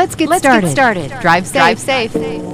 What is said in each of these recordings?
Let's get Let's started. Get started. Drive safe. Drive safe.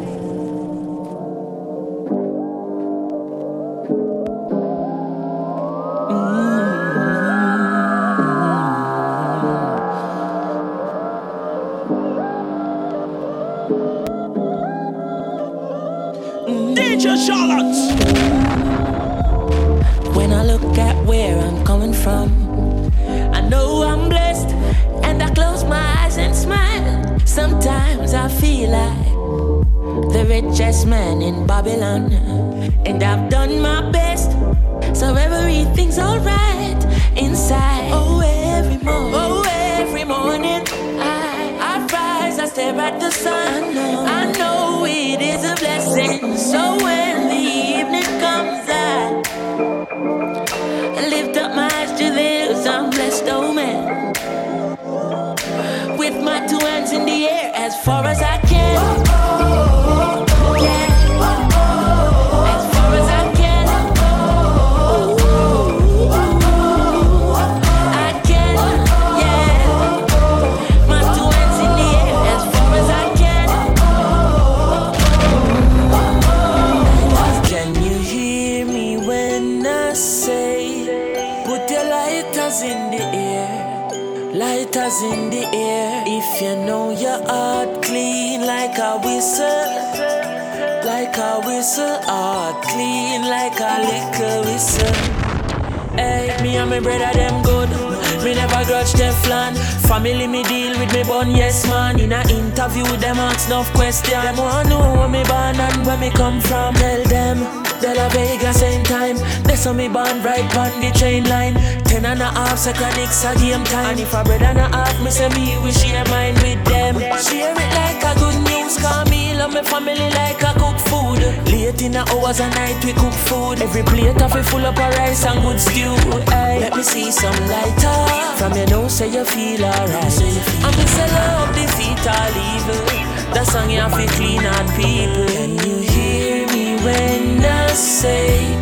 Full up of rice and good stew. Ay, let me see some lighter. From your nose say you feel alright. And me say love defeat all evil. The song you have to clean out people. Can you hear me when I say,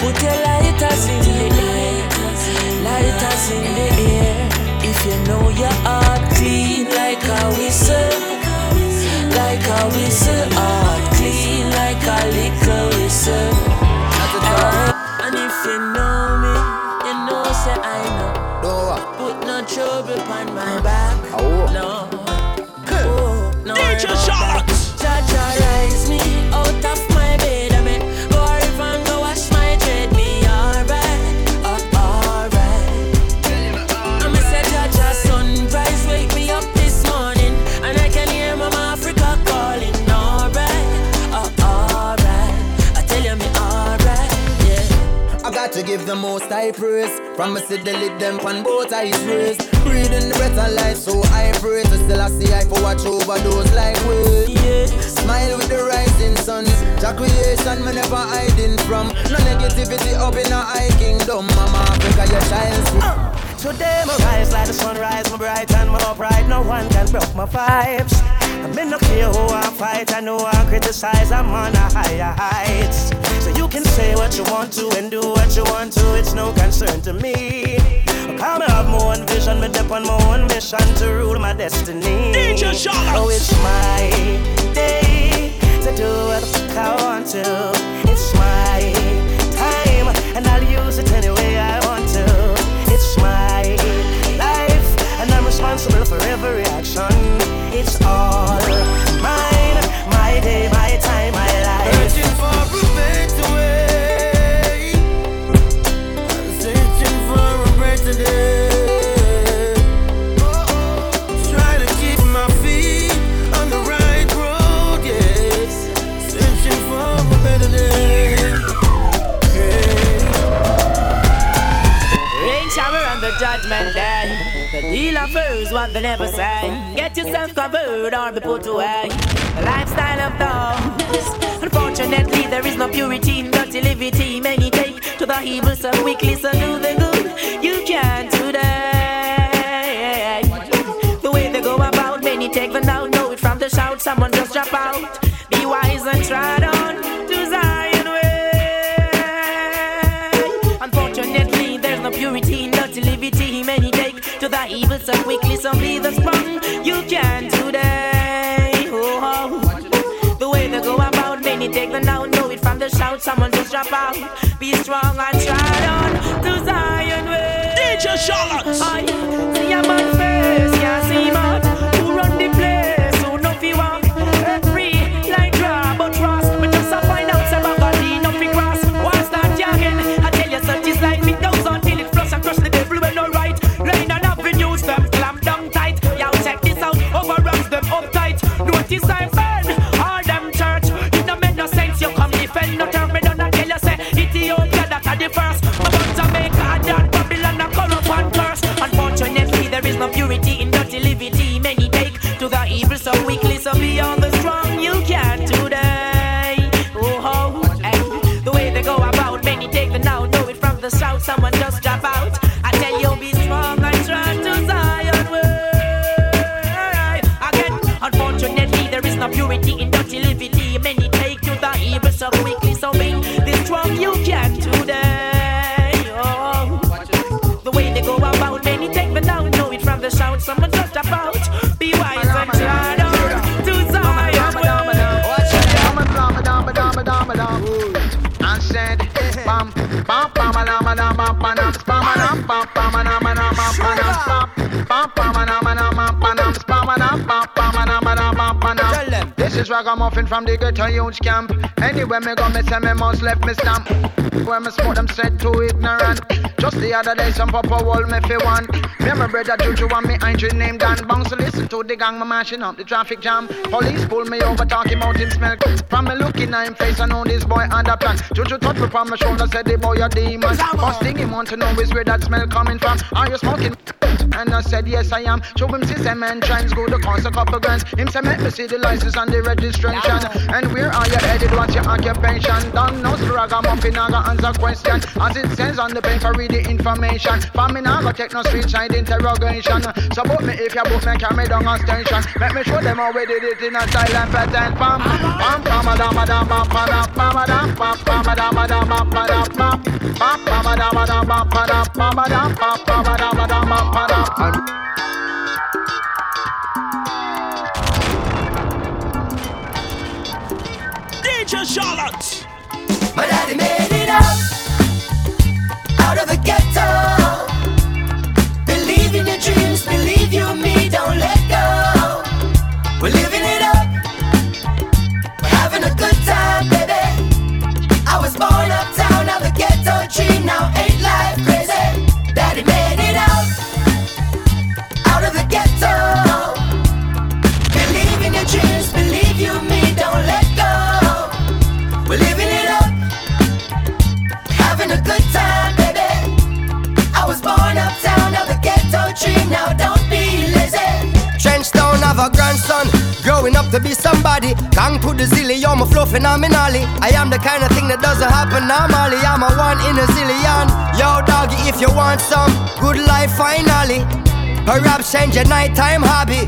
put your lighters in the air? lighters in the air. If you know your heart clean like a whistle, like a whistle, heart clean like a little whistle. You know the most high praise. Promise to delete them on both eyes raised. Breathing the breath of life, so I pray to still I see I for watch over those like waves. Yeah. Smile with the rising sun. Your creation, me never hiding from. No negativity up in a high kingdom. Mama Africa, your shine through. Uh. Today my rise like the sunrise, my bright and my upright. No one can broke my vibes. I'm in no care who I fight, I know I criticize, I'm on a higher heights. So you can say what you want to and do what you want to, it's no concern to me. Call me have my own vision, me dip on my own mission to rule my destiny. DJ Oh, it's my day to do what I want to. It's my time, and I'll use it any way I want to. It's my life, and I'm responsible for every action. It's all mine, my day, my the day. The dealer first what they never say. Get yourself covered or be put away. The lifestyle of those. Unfortunately, there is no purity in dirty liberty. Many take to the evil so quickly, so do the good. You can't do that. The way they go about, many take the now, know it from the shout. Someone just drop out. Be wise and on to will so quickly some leave us. You can today. Oh, oh. The way they go about, many take the now know it from the shout. Someone just drop out. Be strong and try on to Zion way. DJ Charlotte. I see a man face. Ragamuffin from the ghetto youth camp. Anywhere me go, me say me must left me stamp. Where me smoke them said too ignorant. Just the other day, some papa wall me fi one. Me and my brother Juju and me Andrew named Dan Bounce. Listen to the gang, me mashing up the traffic jam. Police pull me over, talking about him smell. From me looking at him face, I know this boy had a plan. Juju touch me from my shoulder, said the boy a demon. First thing he want to know is where that smell coming from. Are you smoking? And I said yes I am. Show him system and trends go to cost a couple grand. Him say make me see the license and the registration. And where are you headed? What's your occupation? Don't know ragamuffin, I got answer question. As it says on the paper, read the information. For me now, go take no street side interrogation. So book me if you book me, carry me down on station. Let me show them how we did it in a silent pattern. Pam, pam, pam, a dam, a dam, pam, pam, pam, a dam, pam, pam, a dam, a dam, pam, pam, pam, pam, pam, a dam, a pam, pam, pam, a pam, pam, a dam, pam, pam, pam. DJ Charlotte. My daddy made it out, out of the ghetto. To be somebody. Gang to the zilly on my flow phenomenally. I am the kind of thing that doesn't happen normally. I'm a one in a zillion. Yo, doggy, if you want some good life, finally. Perhaps change your nighttime hobby.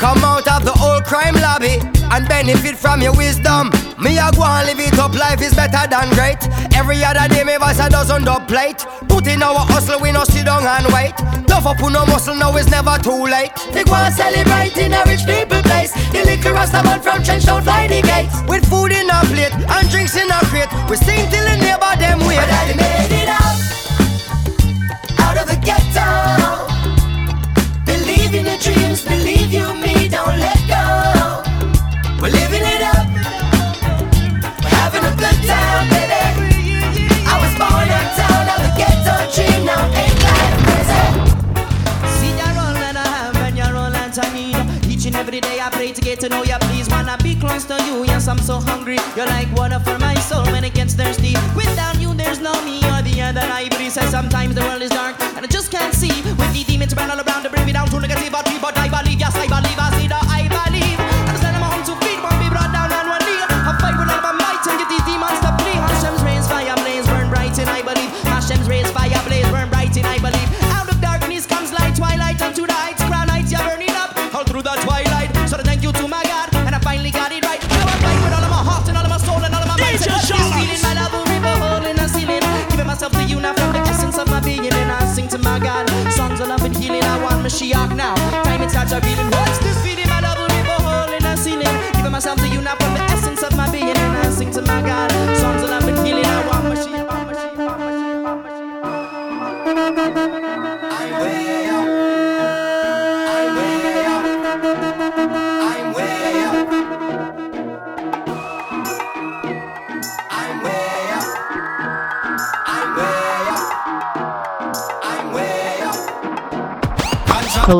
Come out of the old crime lobby and benefit from your wisdom. Me a go and live it up, life is better than great. Every other day, me voice a dozen dub plate. Put in our hustle, we no sit down and wait. Tough up, no muscle, now it's never too late. They go and celebrate in a rich people place. The liquor rasta man from Trenchtown fly the gates. With food in our plate and drinks in our crate, we sing till the neighbor them wait. My daddy made it out, out of the ghetto. Believe you me, don't let go. We're living it up, we're having a good time, baby. I was born uptown, now the ghetto dream, now ain't life crazy. See the role that I have and your role that I need. Each and every day I pray to get to know you. Please wanna be close to you. Yes, I'm so hungry. You're like water for my soul when it gets thirsty. Without you, there's no me. You're the that I. Says sometimes the world is dark and I just can't see. With the demons run all around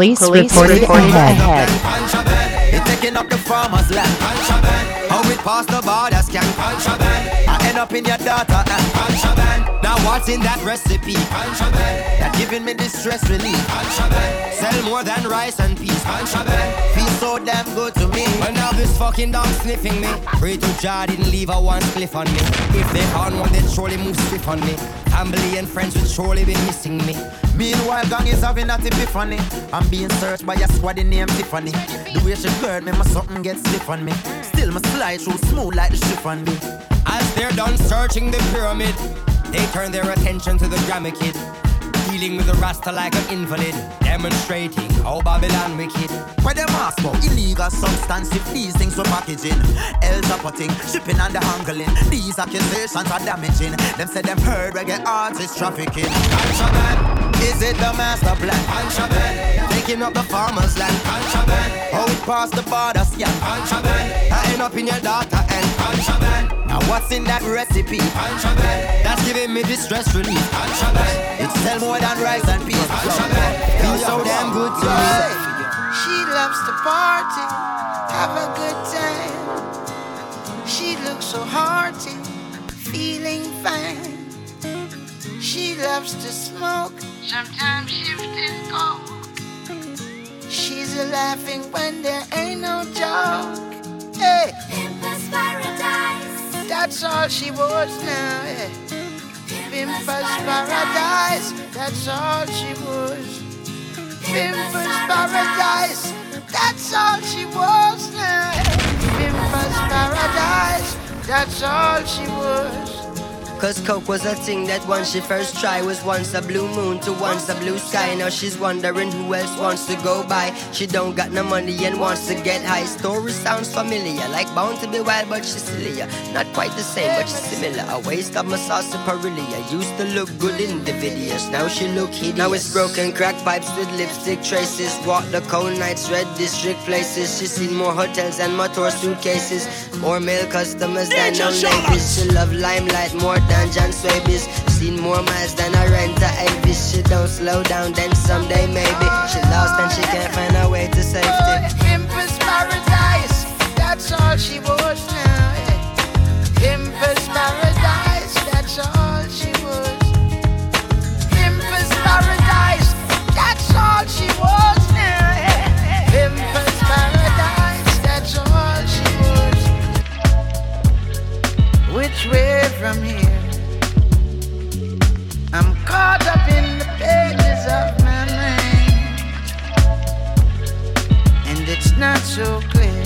Police, Police reported, reported ahead. ahead. It's taking up the farmer's land. How it pass the border scan. I end up in your data. Uh. Now what's in that recipe? That giving me distress relief. Sell more than rice and peas. Feel so damn good to me. When now this fucking dog sniffing me. Pray to Jah didn't leave a one cliff on me. If they found one, they'd surely move swift on me. Family and friends would surely be missing me. Meanwhile, gang is having that epiphany. I'm being searched by a squad in named Tiffany. The way she heard me, my something gets stiff on me. Still, my slide through smooth like the chiffon me. As they're done searching the pyramid, they turn their attention to the Grammy Kid. Dealing with the Rasta like an invalid, demonstrating how Babylon wicked. Where them ask about illegal substance if these things were packaging. Else are putting, shipping and the handling. These accusations are damaging. Them say them heard reggae artists trafficking. Contraband. Is it the master plan? Contraband. Taking up the farmer's land. Contraband. How it past the border scan. Contraband. I end up in your data and contraband. Now what's in that recipe? Contraband. That's giving me distress relief. Contraband. It sell more than rice and peas. Feels so damn good to me. She loves to party, have a good time. She looks so hearty, feeling fine. She loves to smoke, sometimes shift and go. She's a laughing when there ain't no joke. Hey, Pimpa's paradise. that's all she was now. Hey. Pimpa's paradise, that's all she was. Pimpa's paradise, that's all she was now. Pimpa's paradise, that's all she was. Cause Coke was a thing that once she first tried was once a blue moon to once a blue sky. Now she's wondering who else wants to go by. She don't got no money and wants to get high. Story sounds familiar, like bound to be wild, but she's sillier. Not quite the same, but she's similar. A waste of my sauce Perilia. Used to look good in the videos, now she look hideous. Now it's broken crack pipes with lipstick traces. Walk the cold nights, red district places. She's seen more hotels and motor suitcases. More male customers than no ladies. She love limelight more than John Swabies. Seen more miles than a renter Elvis. She don't slow down, then someday maybe. She lost and she can't find her way to safety. Pimpa's paradise, that's all she was now. yeah. Paradise, that's all she was. Pimpa's paradise, that's all she was now. Eh? Pimpa's paradise, that's all she was. Which way from here? Not so clear.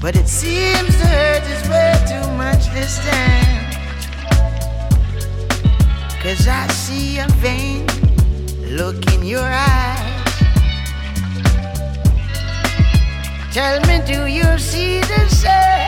But it seems the hurt is way too much this time. Cause I see a vain look in your eyes. Tell me, do you see the? Same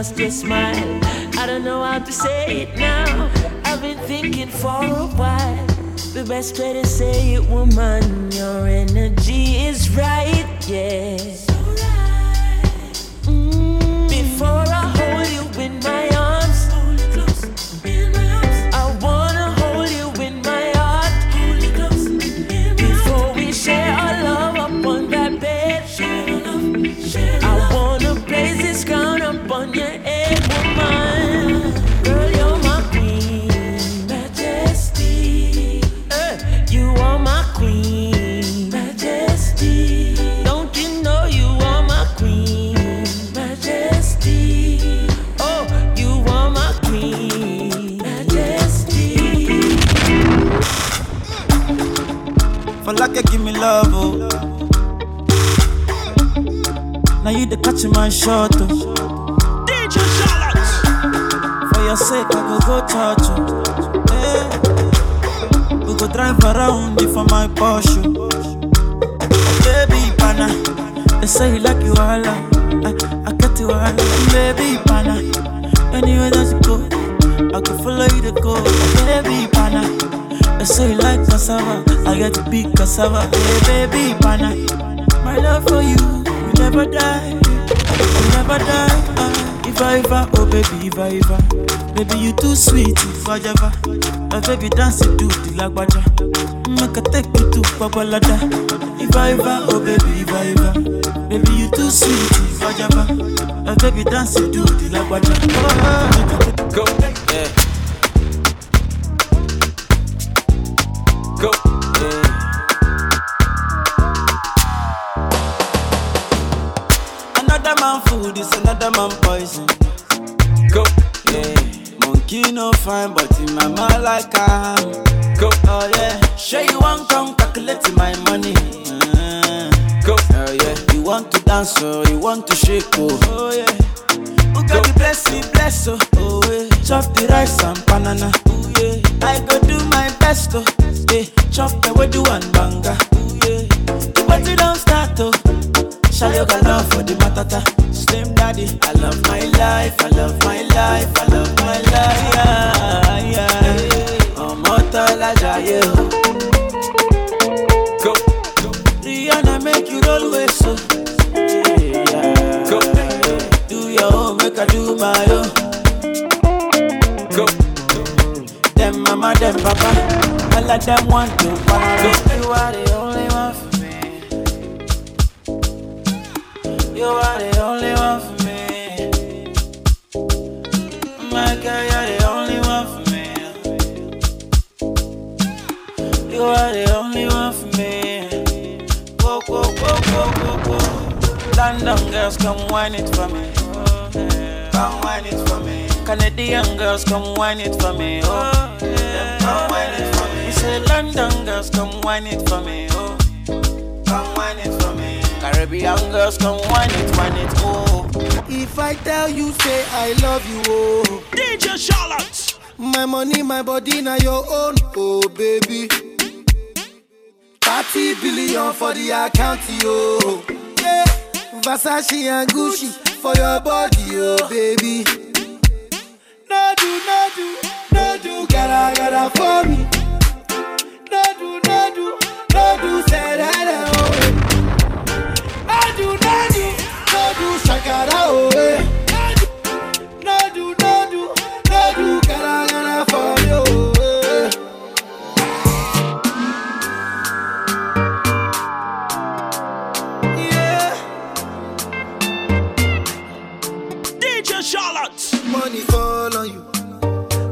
just a smile. Guajava. Baby dance it to the lagbaja. Make a take you to Babalada. Iva Iva, oh baby, Iva Iva. Baby, you too sweet, Guajava. My baby dance it to the lagbaja. Go, yeah. dance, you want to shake, oh. that them want to follow. You are the only one for me. You are the only one for me. My girl, you're the only one for me. You are the only one for me. Go go go go go go. London girls, come wine it for me. Come wine it for me. Canadian girls, come wine it for me. Oh me. We London girls, come wine it for me. Oh, come wine it for me. Caribbean girls, come wine it, wine it. Oh. If I tell you, say I love you, oh. DJ Charlotte. My money, my body, now your own, oh baby. 30 billion for the account, yo. Yeah. Versace and Gucci for your body, oh baby. No do, no do, no do, gotta, gotta for me. Do, oh. No do, no do, shakara. No do, no do, no do, you. Money fall on you,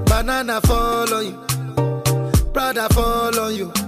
banana fall on you, Prada fall on you.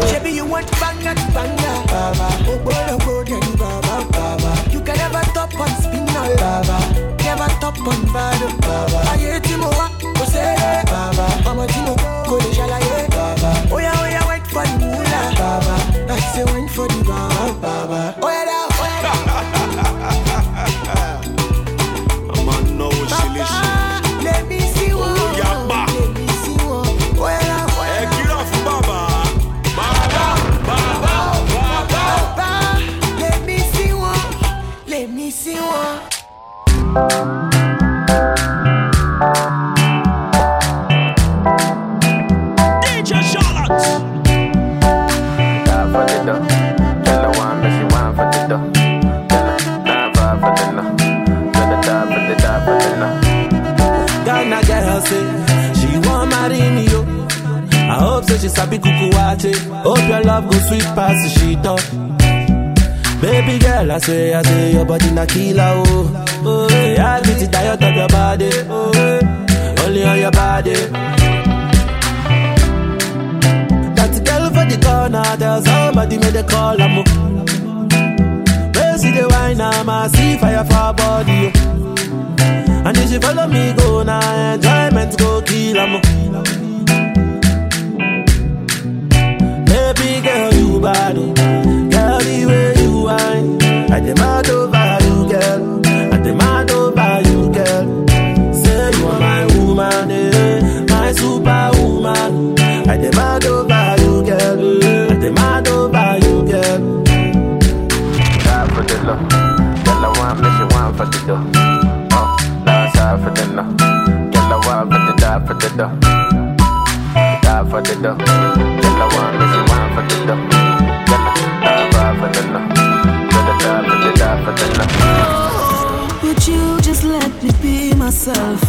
Want banga to banga. Baba. Boy, oh, then baba. Baba. You can never top on spinner. Baba. Never top on bad. Baba. Hope say she sabi kuku wache. Hope your love go sweet past the sheet up. Baby girl, I say, I say your body na killer oh. Oh, yeah, I beat the diet of your body. Oh, only on your body. That girl for the corner, tell somebody make the call am. Where see the wine, I'm see fire for her body. oh. And if she follow me go now, enjoyment go kill am. Girl, you bad, oh. girl the way you whine. I demand over you, girl. I demand over you, girl. Say you are my woman, eh, my superwoman. I demand over you, girl. I demand over you, girl. Die for the low. Tell her one, but she want for the dough. Oh, side for the no. Tell her one, but the die for the dough. Die for the dough. One, but she Would you just let me be myself?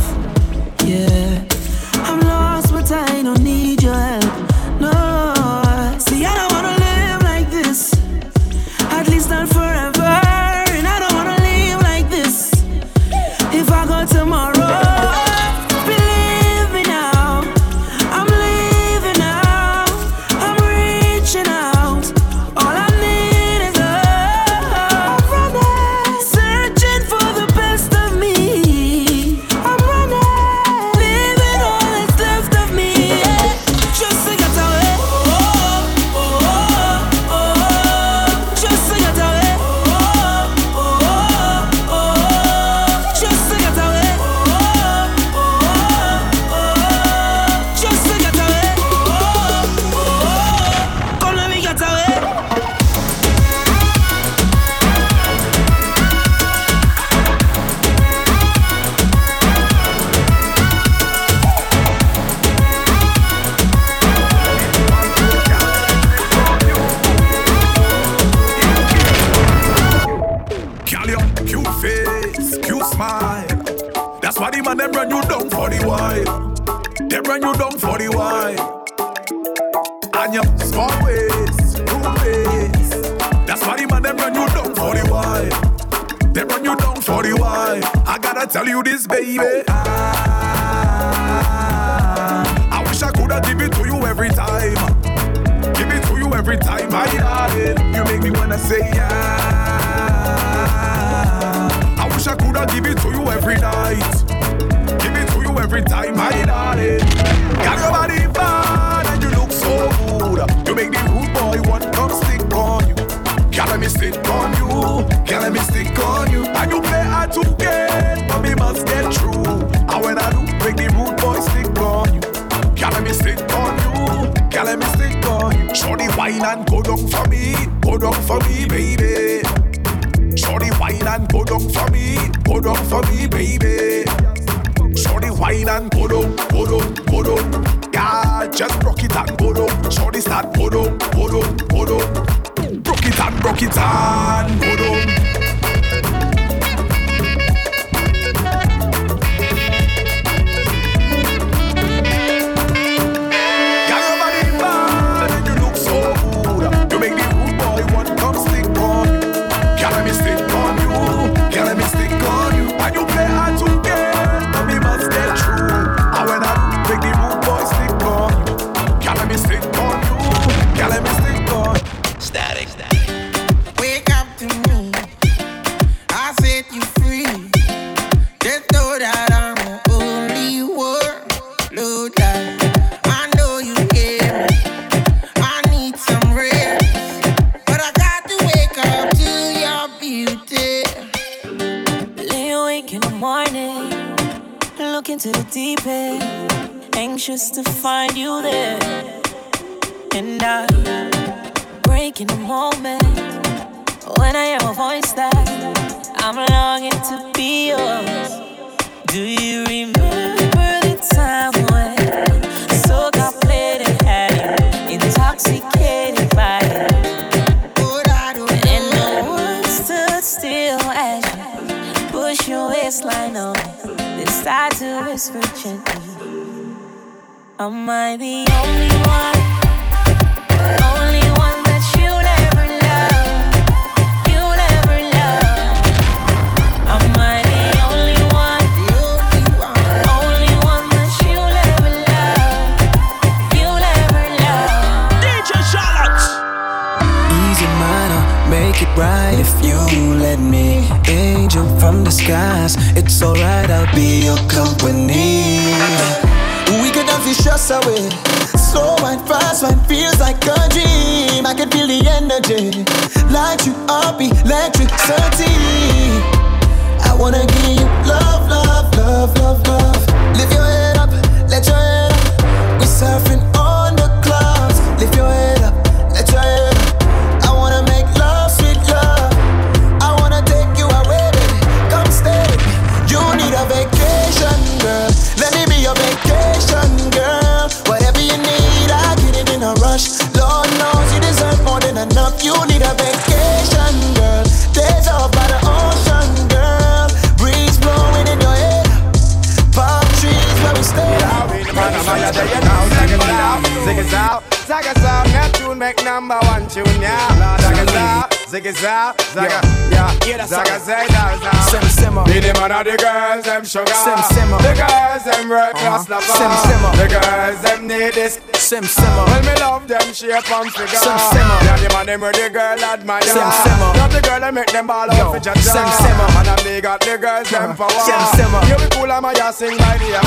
niggas. Zaga, yeah, yeah, yeah Zaga Zaida, Sim Simmer. Be the man of the girls, them sugar. Sim Simmer. The girls, them red Sim Simmer. The girls, them need this. Sim Simmer. Well, me love them shape and figure. Sim Simmer. Yeah, the man, them the girl admire. Sim Simmer. Love the girl, and make them ball up for jaja. Sim Simmer. And I me got the girls, them power. Sim Simmer. You be cool, I'm a sing by the you.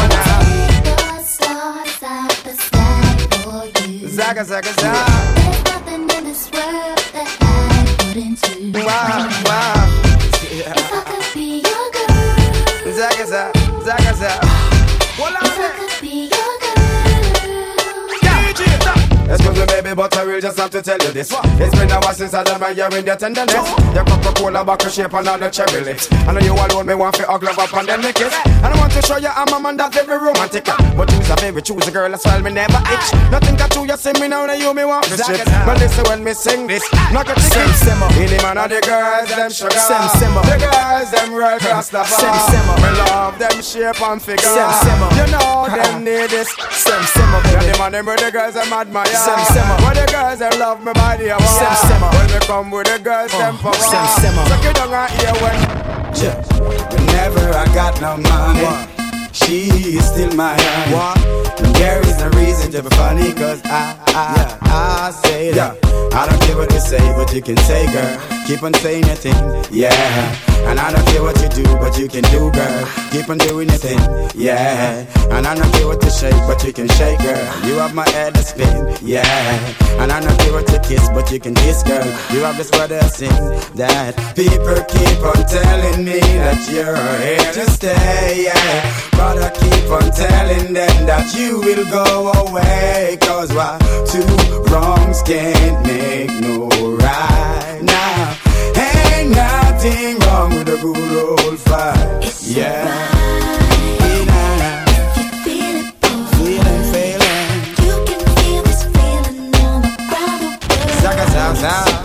Zaga, zaga, zaga got into Wow, wow. If I could be your girl. Zagaza, Zagaza Excuse me, baby, but I will just have to tell you this. It's been a while since I done my year in your tenderness. Your Coca-Cola bottle shape another cherry lips. I know you alone, me want to hug love up and then niggas. it. And I want to show you I'm a man that's very romantic. But choose a baby, choose a girl as well, me never itch. Nothing got to you, see me now, that you me want to shit. But listen when me sing this, knock your ticket. Simmer. Man of the girls, them sugar. Sem, simmer. The girls, them real cross the bar. Sem, simmer. Me love them shape and figure. Sem, simmer. You know them need this. Sem, simmer, baby. Yeah, the man, them real the girls, them admire. Sem simmer. When the girls them love me body, I want. Sem simmer. When me come with the girls uh, them power. Sem simmer. Check it down and hear when. Yeah. Whenever I got no money, she is still my honey. And there is no reason to be funny, cause I, I, I say that. I don't care what you say, but you can say, girl. Keep on saying your thing, yeah. And I don't care what you do, but you can do, girl. Keep on doing your thing, yeah. And I don't care what you shake, but you can shake, girl. You have my head to spin, yeah. And I don't care what you kiss, but you can kiss, girl. You have this to sing that people keep on telling me that you're here to stay, yeah. But I keep on telling them that you will go away. Cause why two wrongs can't make no right now. Ain't nothing wrong with a good old fight. Yeah. Feeling, feeling. You can feel this feeling, feeling. Zaka, zaka, zaka.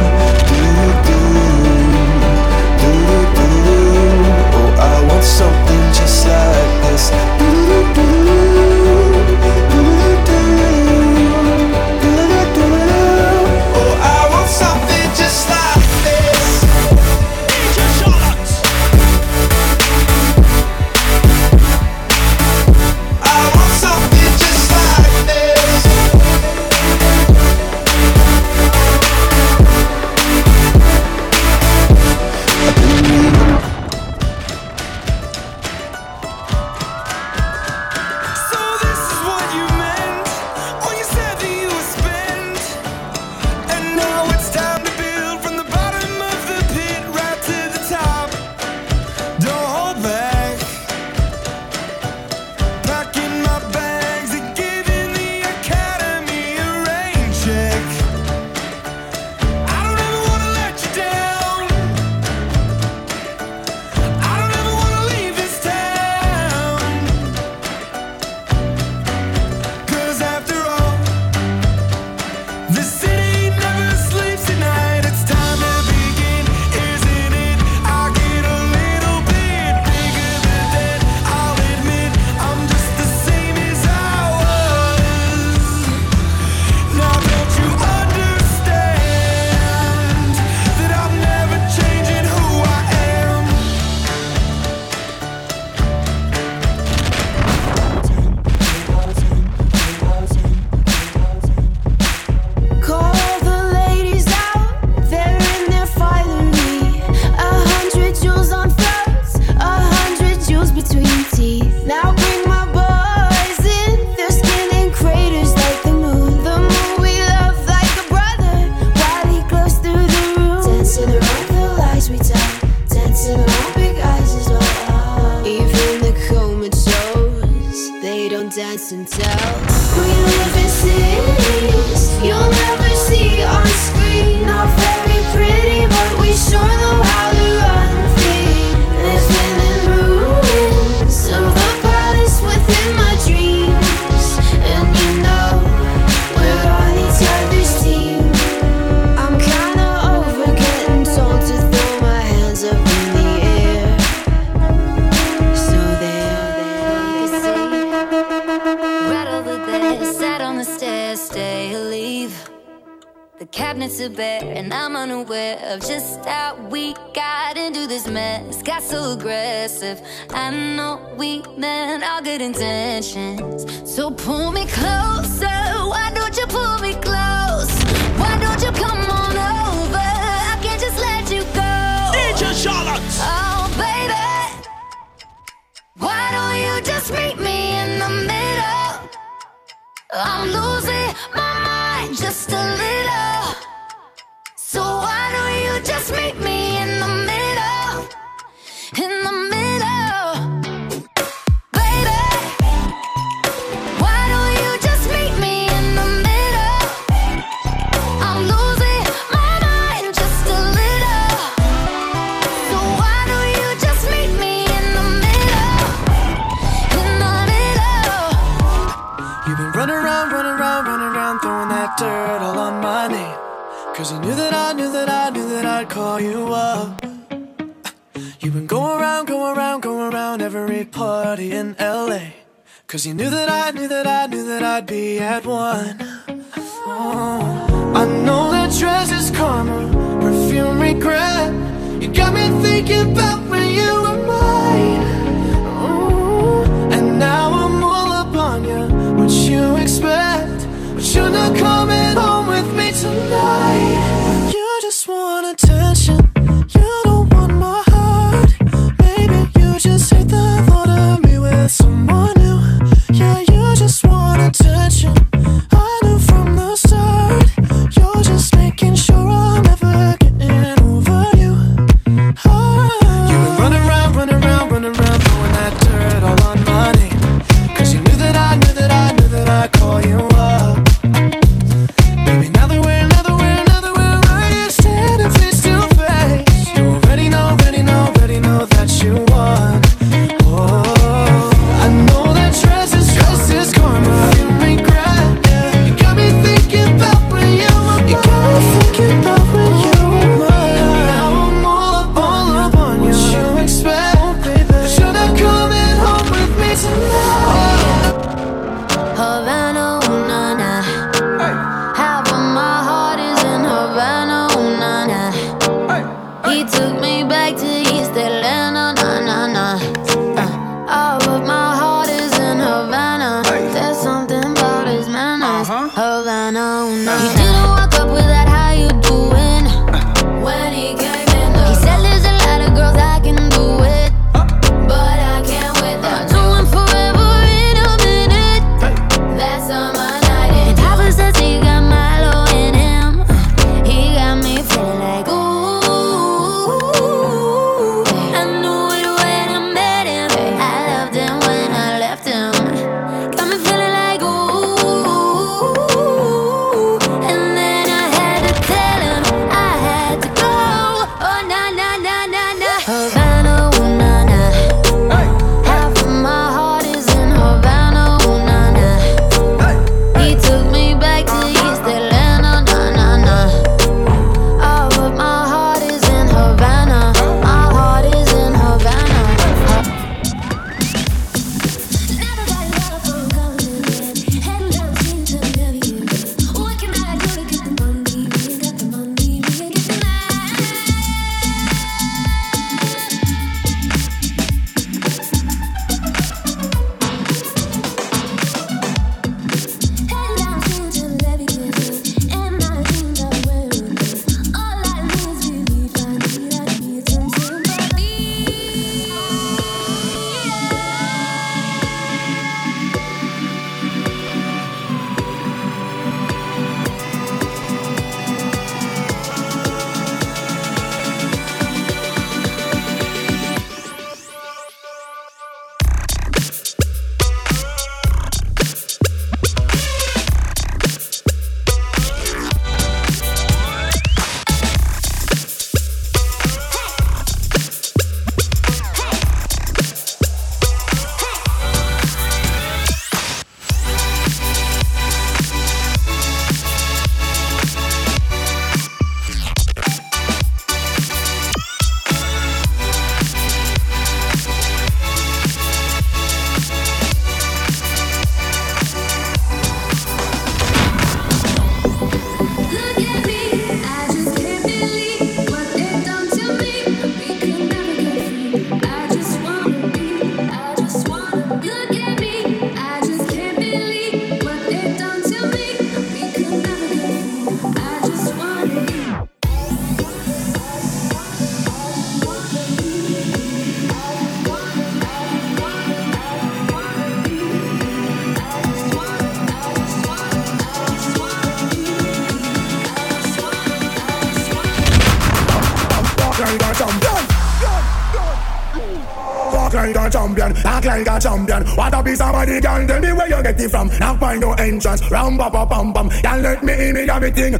champion. What a piece of body, girl. Tell me where you get it from. Now find no entrance. Ram, ba, ba, pam, pam. Girl, let me in me everything.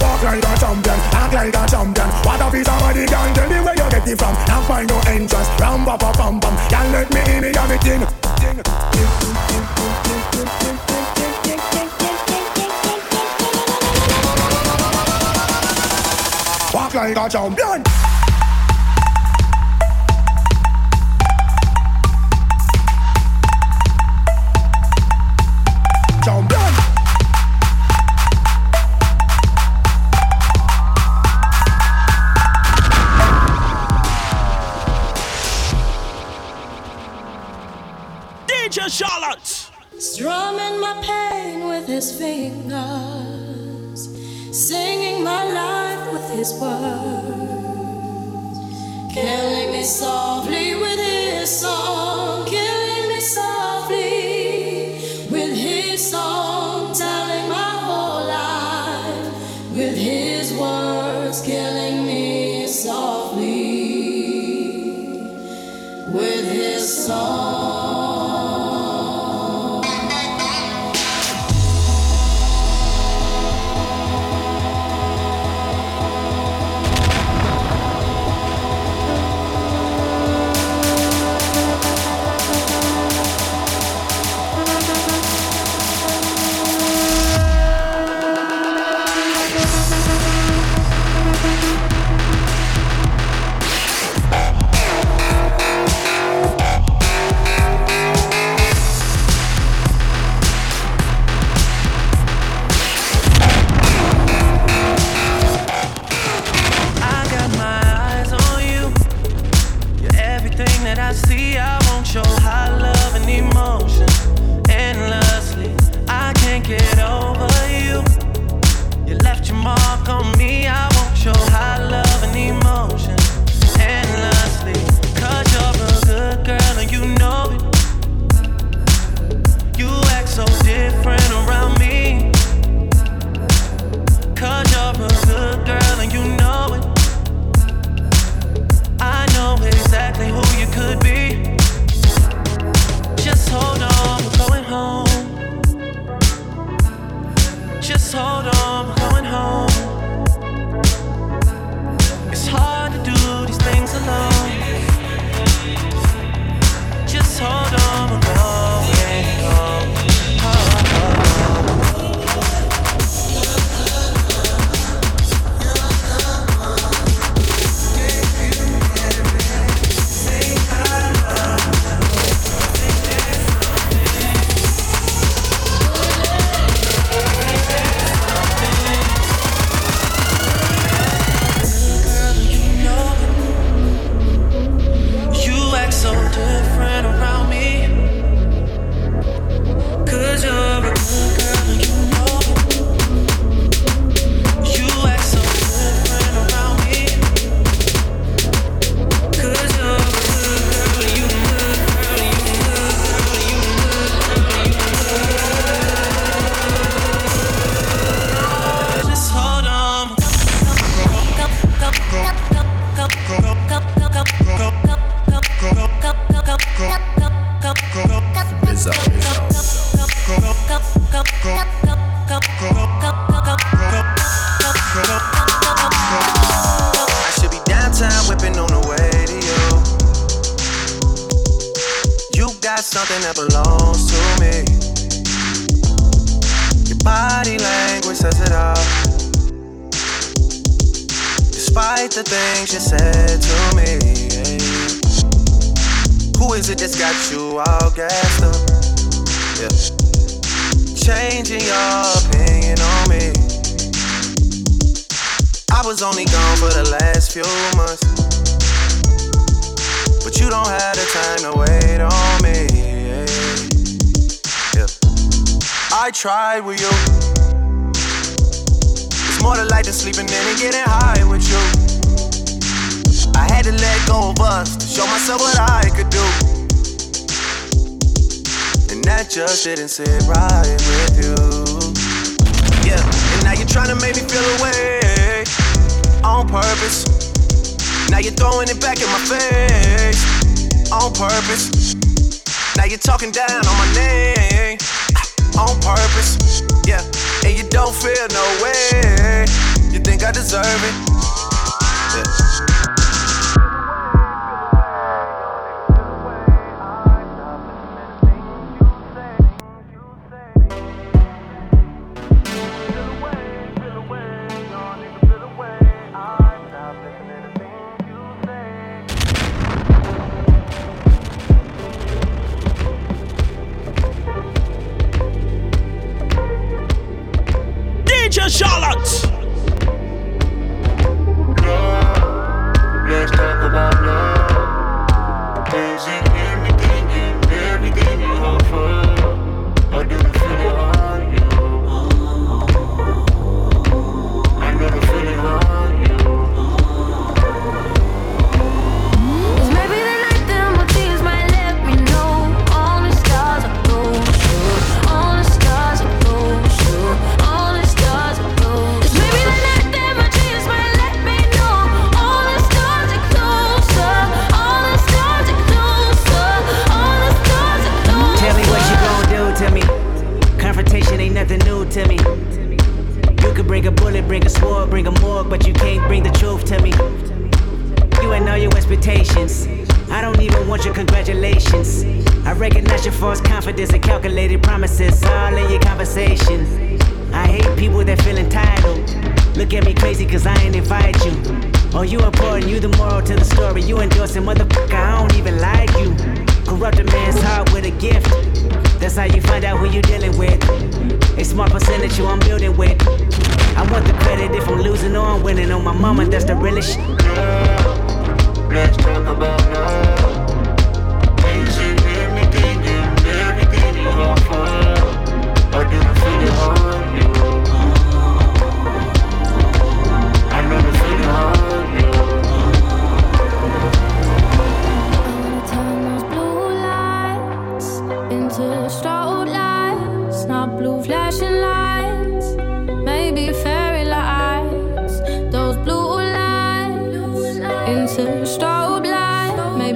Walk like a champion, act like a champion. What a piece of body, girl. Tell me where you get it from. Now find no entrance. Ram, ba, ba, pam, pam. Girl, let me in me everything. Ding, ding, ding, like a champion.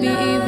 Lights,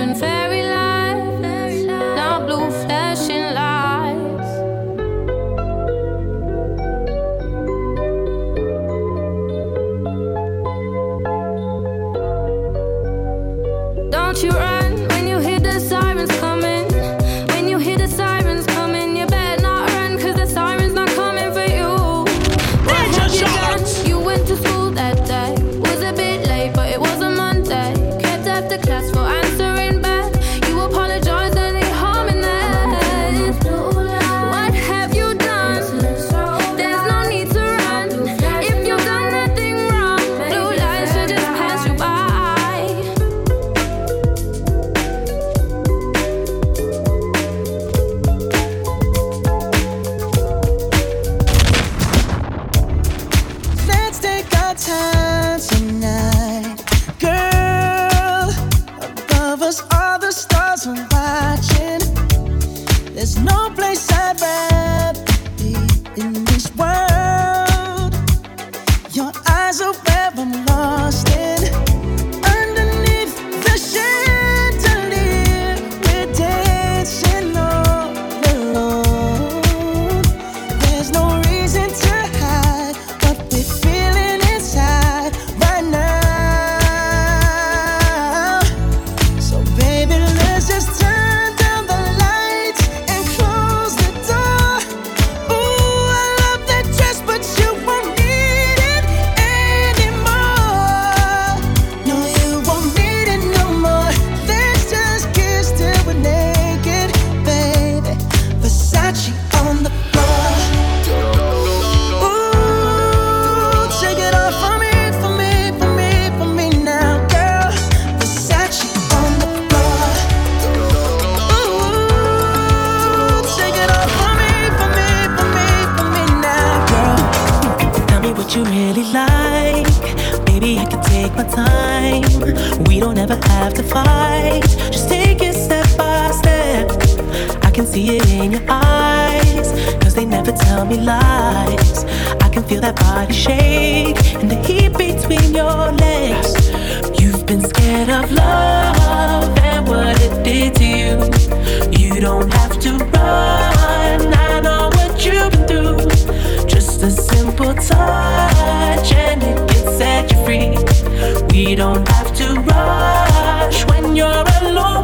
can see it in your eyes. Cause they never tell me lies. I can feel that body shake and the heat between your legs. You've been scared of love and what it it to you. You don't have to run. I know what you've been through. Just a simple touch and it can set you free. We don't have to rush when you're alone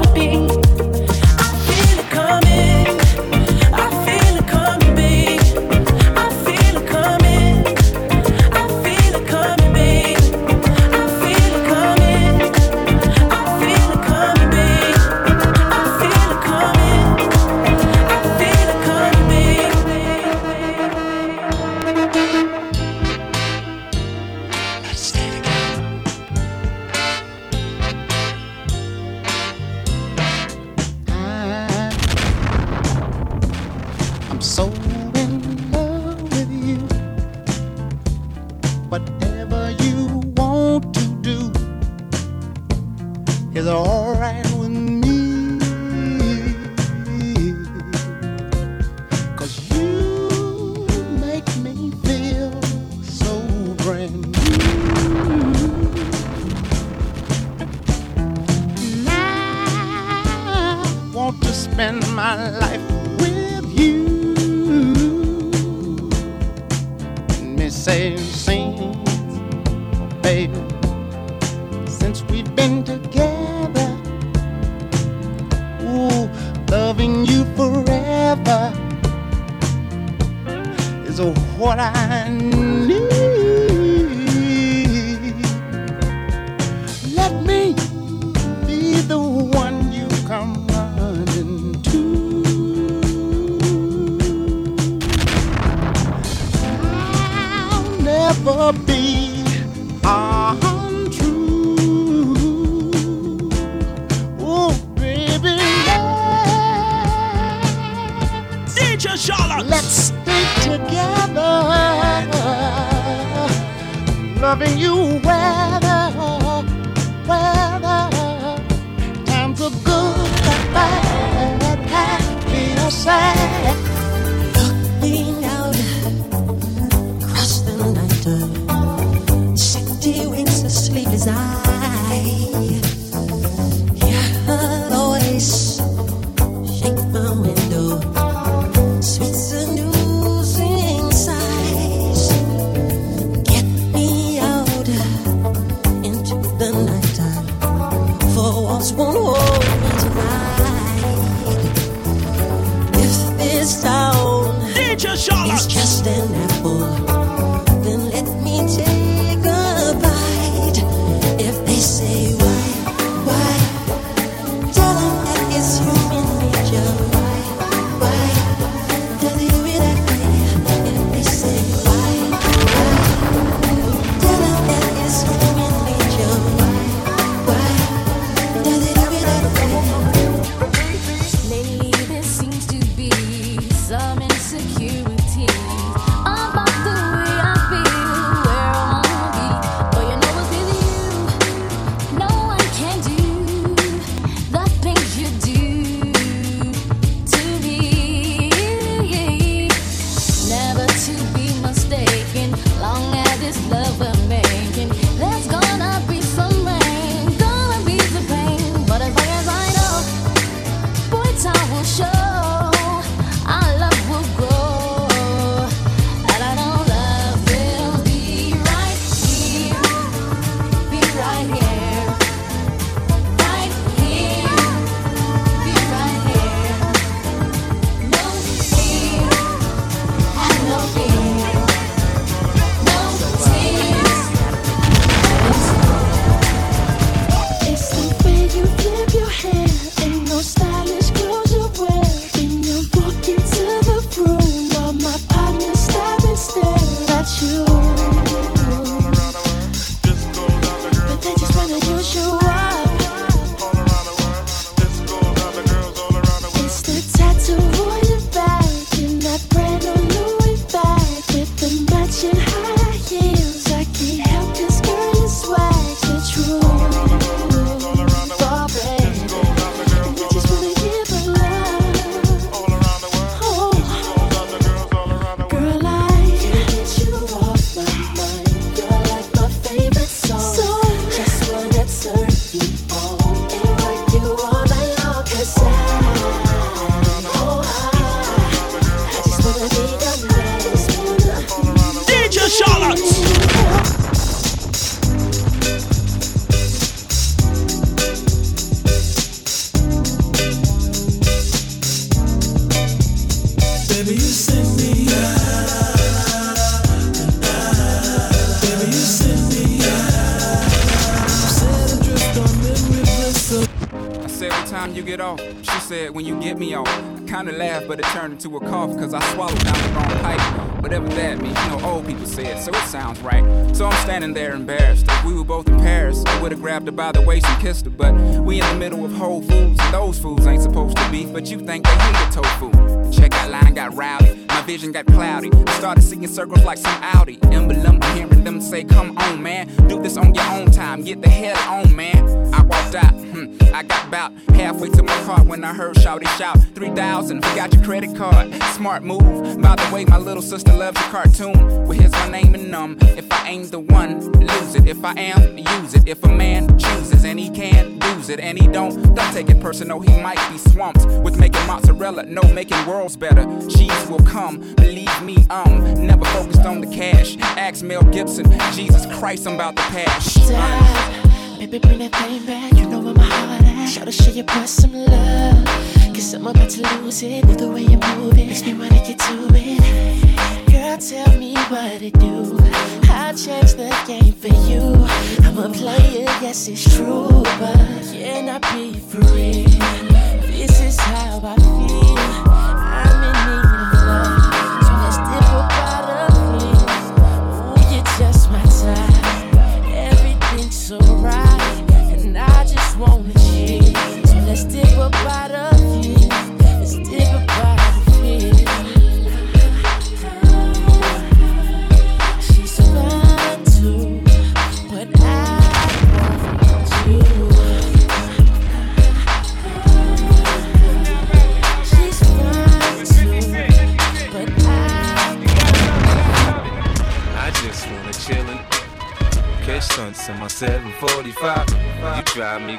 Loving you turned into a cough because I swallowed down the wrong pipe. Whatever that means, you know, old people say it, so it sounds right. So I'm standing there embarrassed. If we were both in Paris, I would have grabbed her by the waist and kissed her. But we in the middle of Whole Foods, and those foods ain't supposed to be, but you think they hated tofu. Checkout line got rowdy, my vision got cloudy. I started seeing circles like some Audi. Emblem, hearing them say, Come on, man, do this on your own time, get the hell on, man. I walked out, hmm, I got about halfway to my car when I heard Shouty shout, 3000, forgot your credit card. Smart move. By the way, my little sister loves your cartoon. Well, here's my name and um. If I ain't the one, lose it. If I am, use it. If a man chooses and he can lose it, and he don't, don't take it personal. He might be swamped with making mozzarella, no making worlds better. Cheese will come, believe me. Um, never focused on the cash. Ask Mel Gibson. Jesus Christ, I'm about to pass. Stop, baby, bring that thing back. You know where my heart at. Show to show your breast some love. Cause I'm about to lose it. With the way you move it, makes me wanna get to it. Girl, tell me what to do. I'll change the game for you. I'm a player, yes, it's true. But can I be free?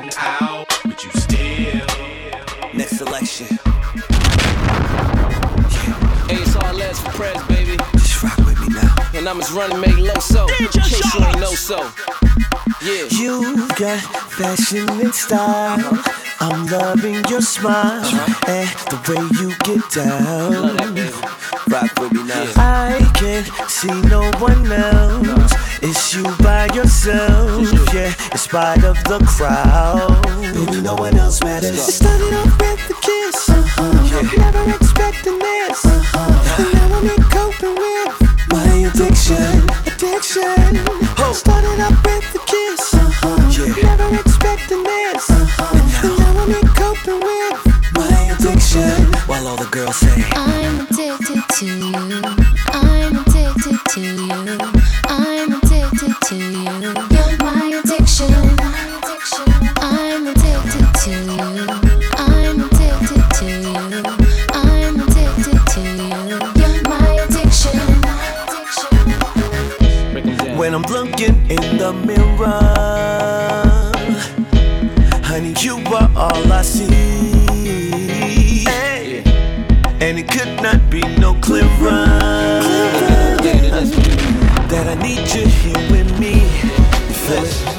and out? Would you still? Next selection. Hey, it's for press, baby. Just rock with me now. And I'm just running, make low so. In case you ain't know so. Yeah. You got fashion and style. I'm loving your smile uh-huh. and the way you get down. Rock with me now. I can't see no one else. It's you by yourself, yeah. In spite of the crowd, baby, no one else matters. It started off with a kiss, uh-huh. never expecting this. Uh-huh. And now I'm in coping with my addiction, addiction. Started off with a kiss, uh-huh. never expecting this. Uh-huh. And now I'm in coping with my addiction. While all the girls say, I'm addicted to you. I'm addicted to you. I'm addicted to you. You're my addiction. I'm addicted to you. I'm addicted to you. I'm addicted to you. You're my addiction. When I'm looking in the mirror, honey, you are all I see. Not be no clearer that I need you here with me. It?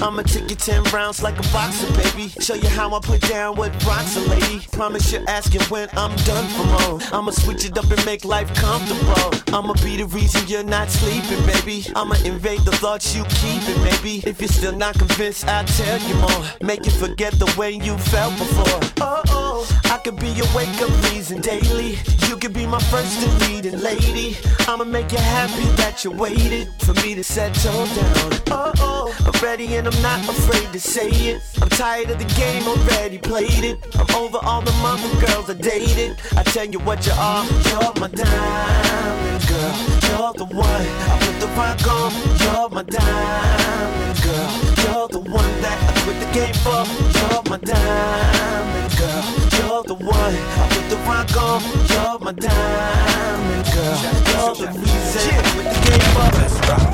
I'ma take you 10 rounds like a boxer, baby. Show you how I put down rocks a lady. Promise you're asking when I'm done for more. I'ma switch it up and make life comfortable. I'ma be the reason you're not sleeping, baby. I'ma invade the thoughts you keeping, maybe. If you're still not convinced, I'll tell you more. Make you forget the way you felt before. Oh, oh, I could be your wake up reason daily. You could be my first and leading lady. I'ma make you happy that you waited for me to settle down. Oh, oh, I'm ready and I'm not afraid to say it. I'm tired of the game, already played it. I'm over all the mother girls I dated. I tell you what you are, you're my diamond girl. You're the one I put the rock on. You're my diamond girl. You're the one that I quit the game for. You're my diamond girl. You're the one I put the rock on. You're my diamond girl. You're the reason I quit the game for. Let's rock.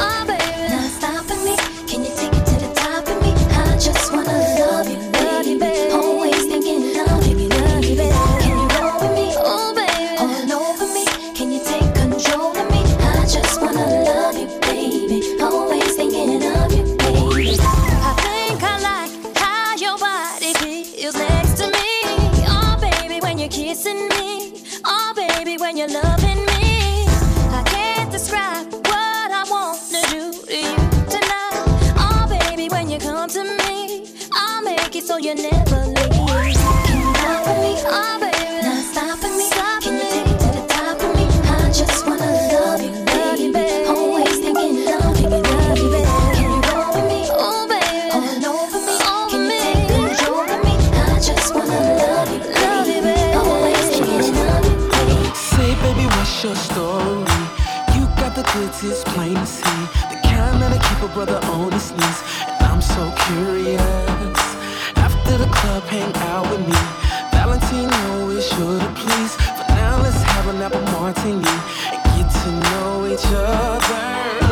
Oh, baby, your story. You got the goods, it's plain to see. The kind that I keep a brother on his knees. And I'm so curious. After the club, hang out with me. Valentino is sure to please. For now, let's have an apple martini and get to know each other.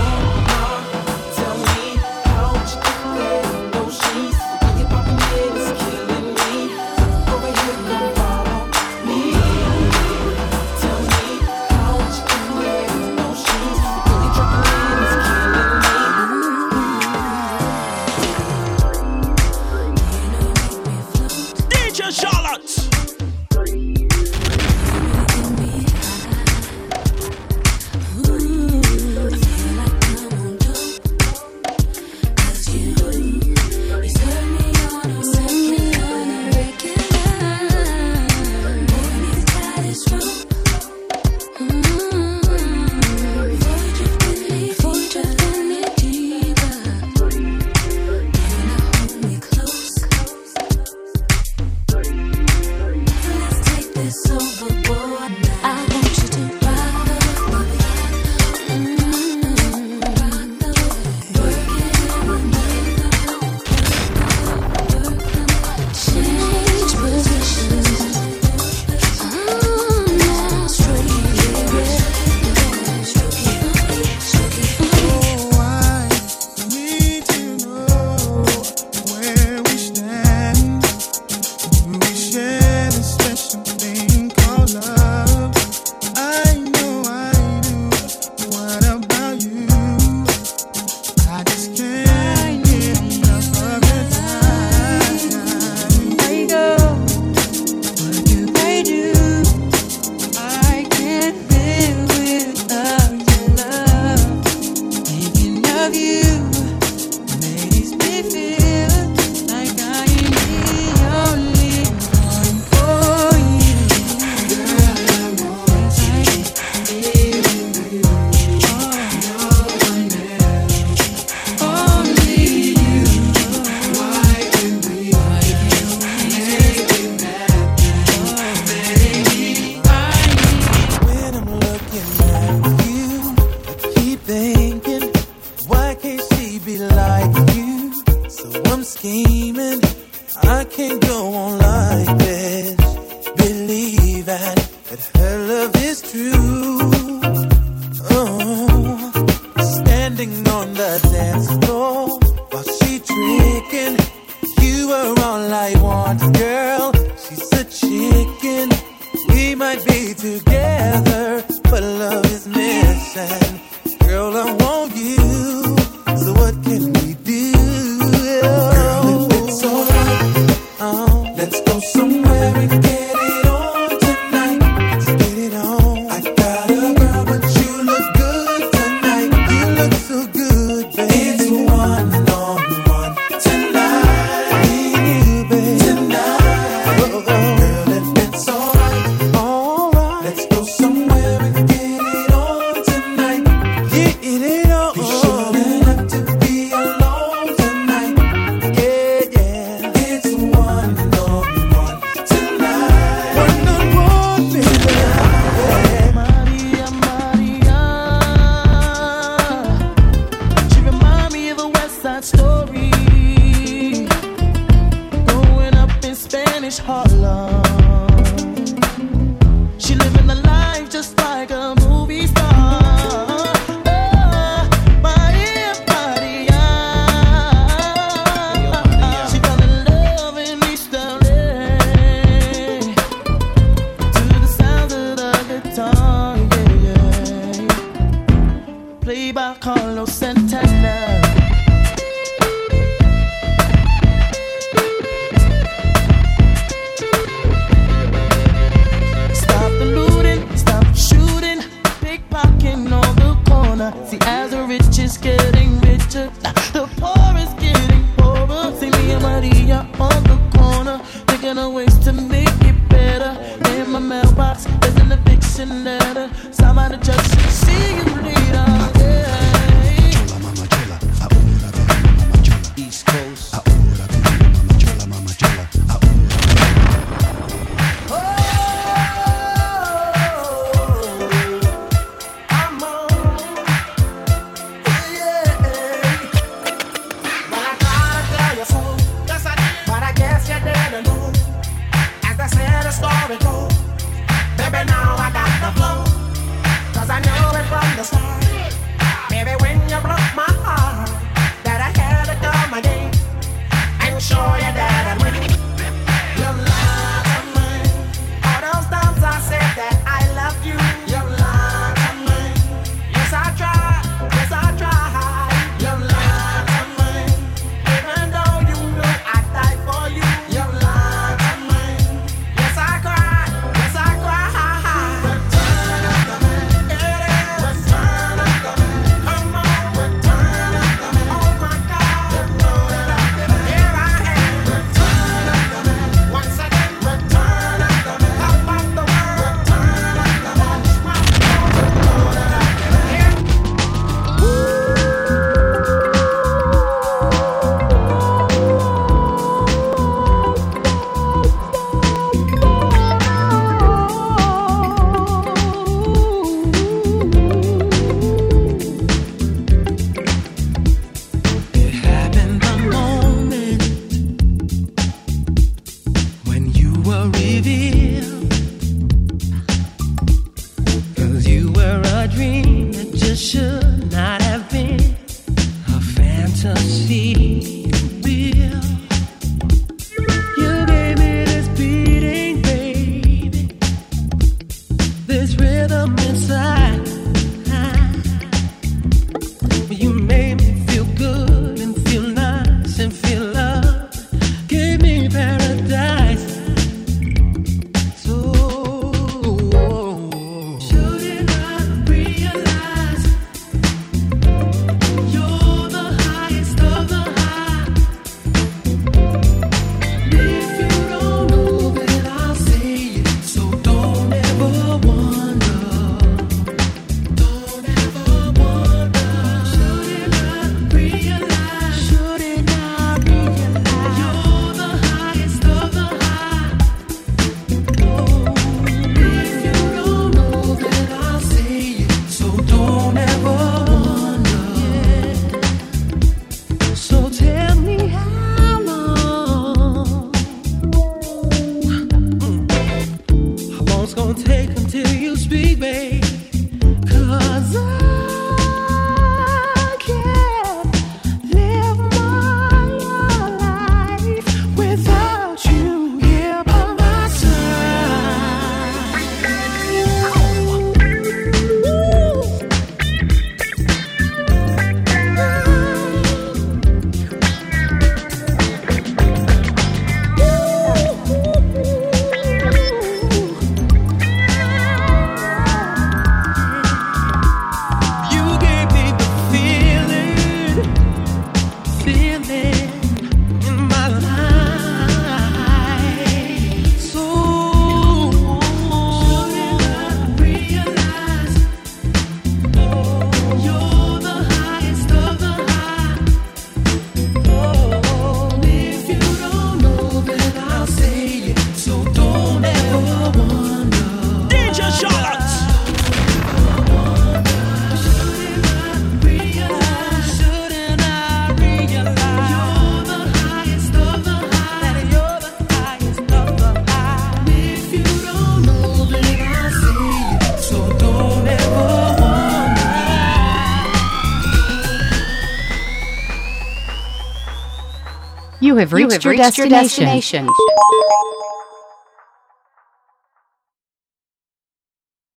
You have reached, you have your, reached destination. your destination.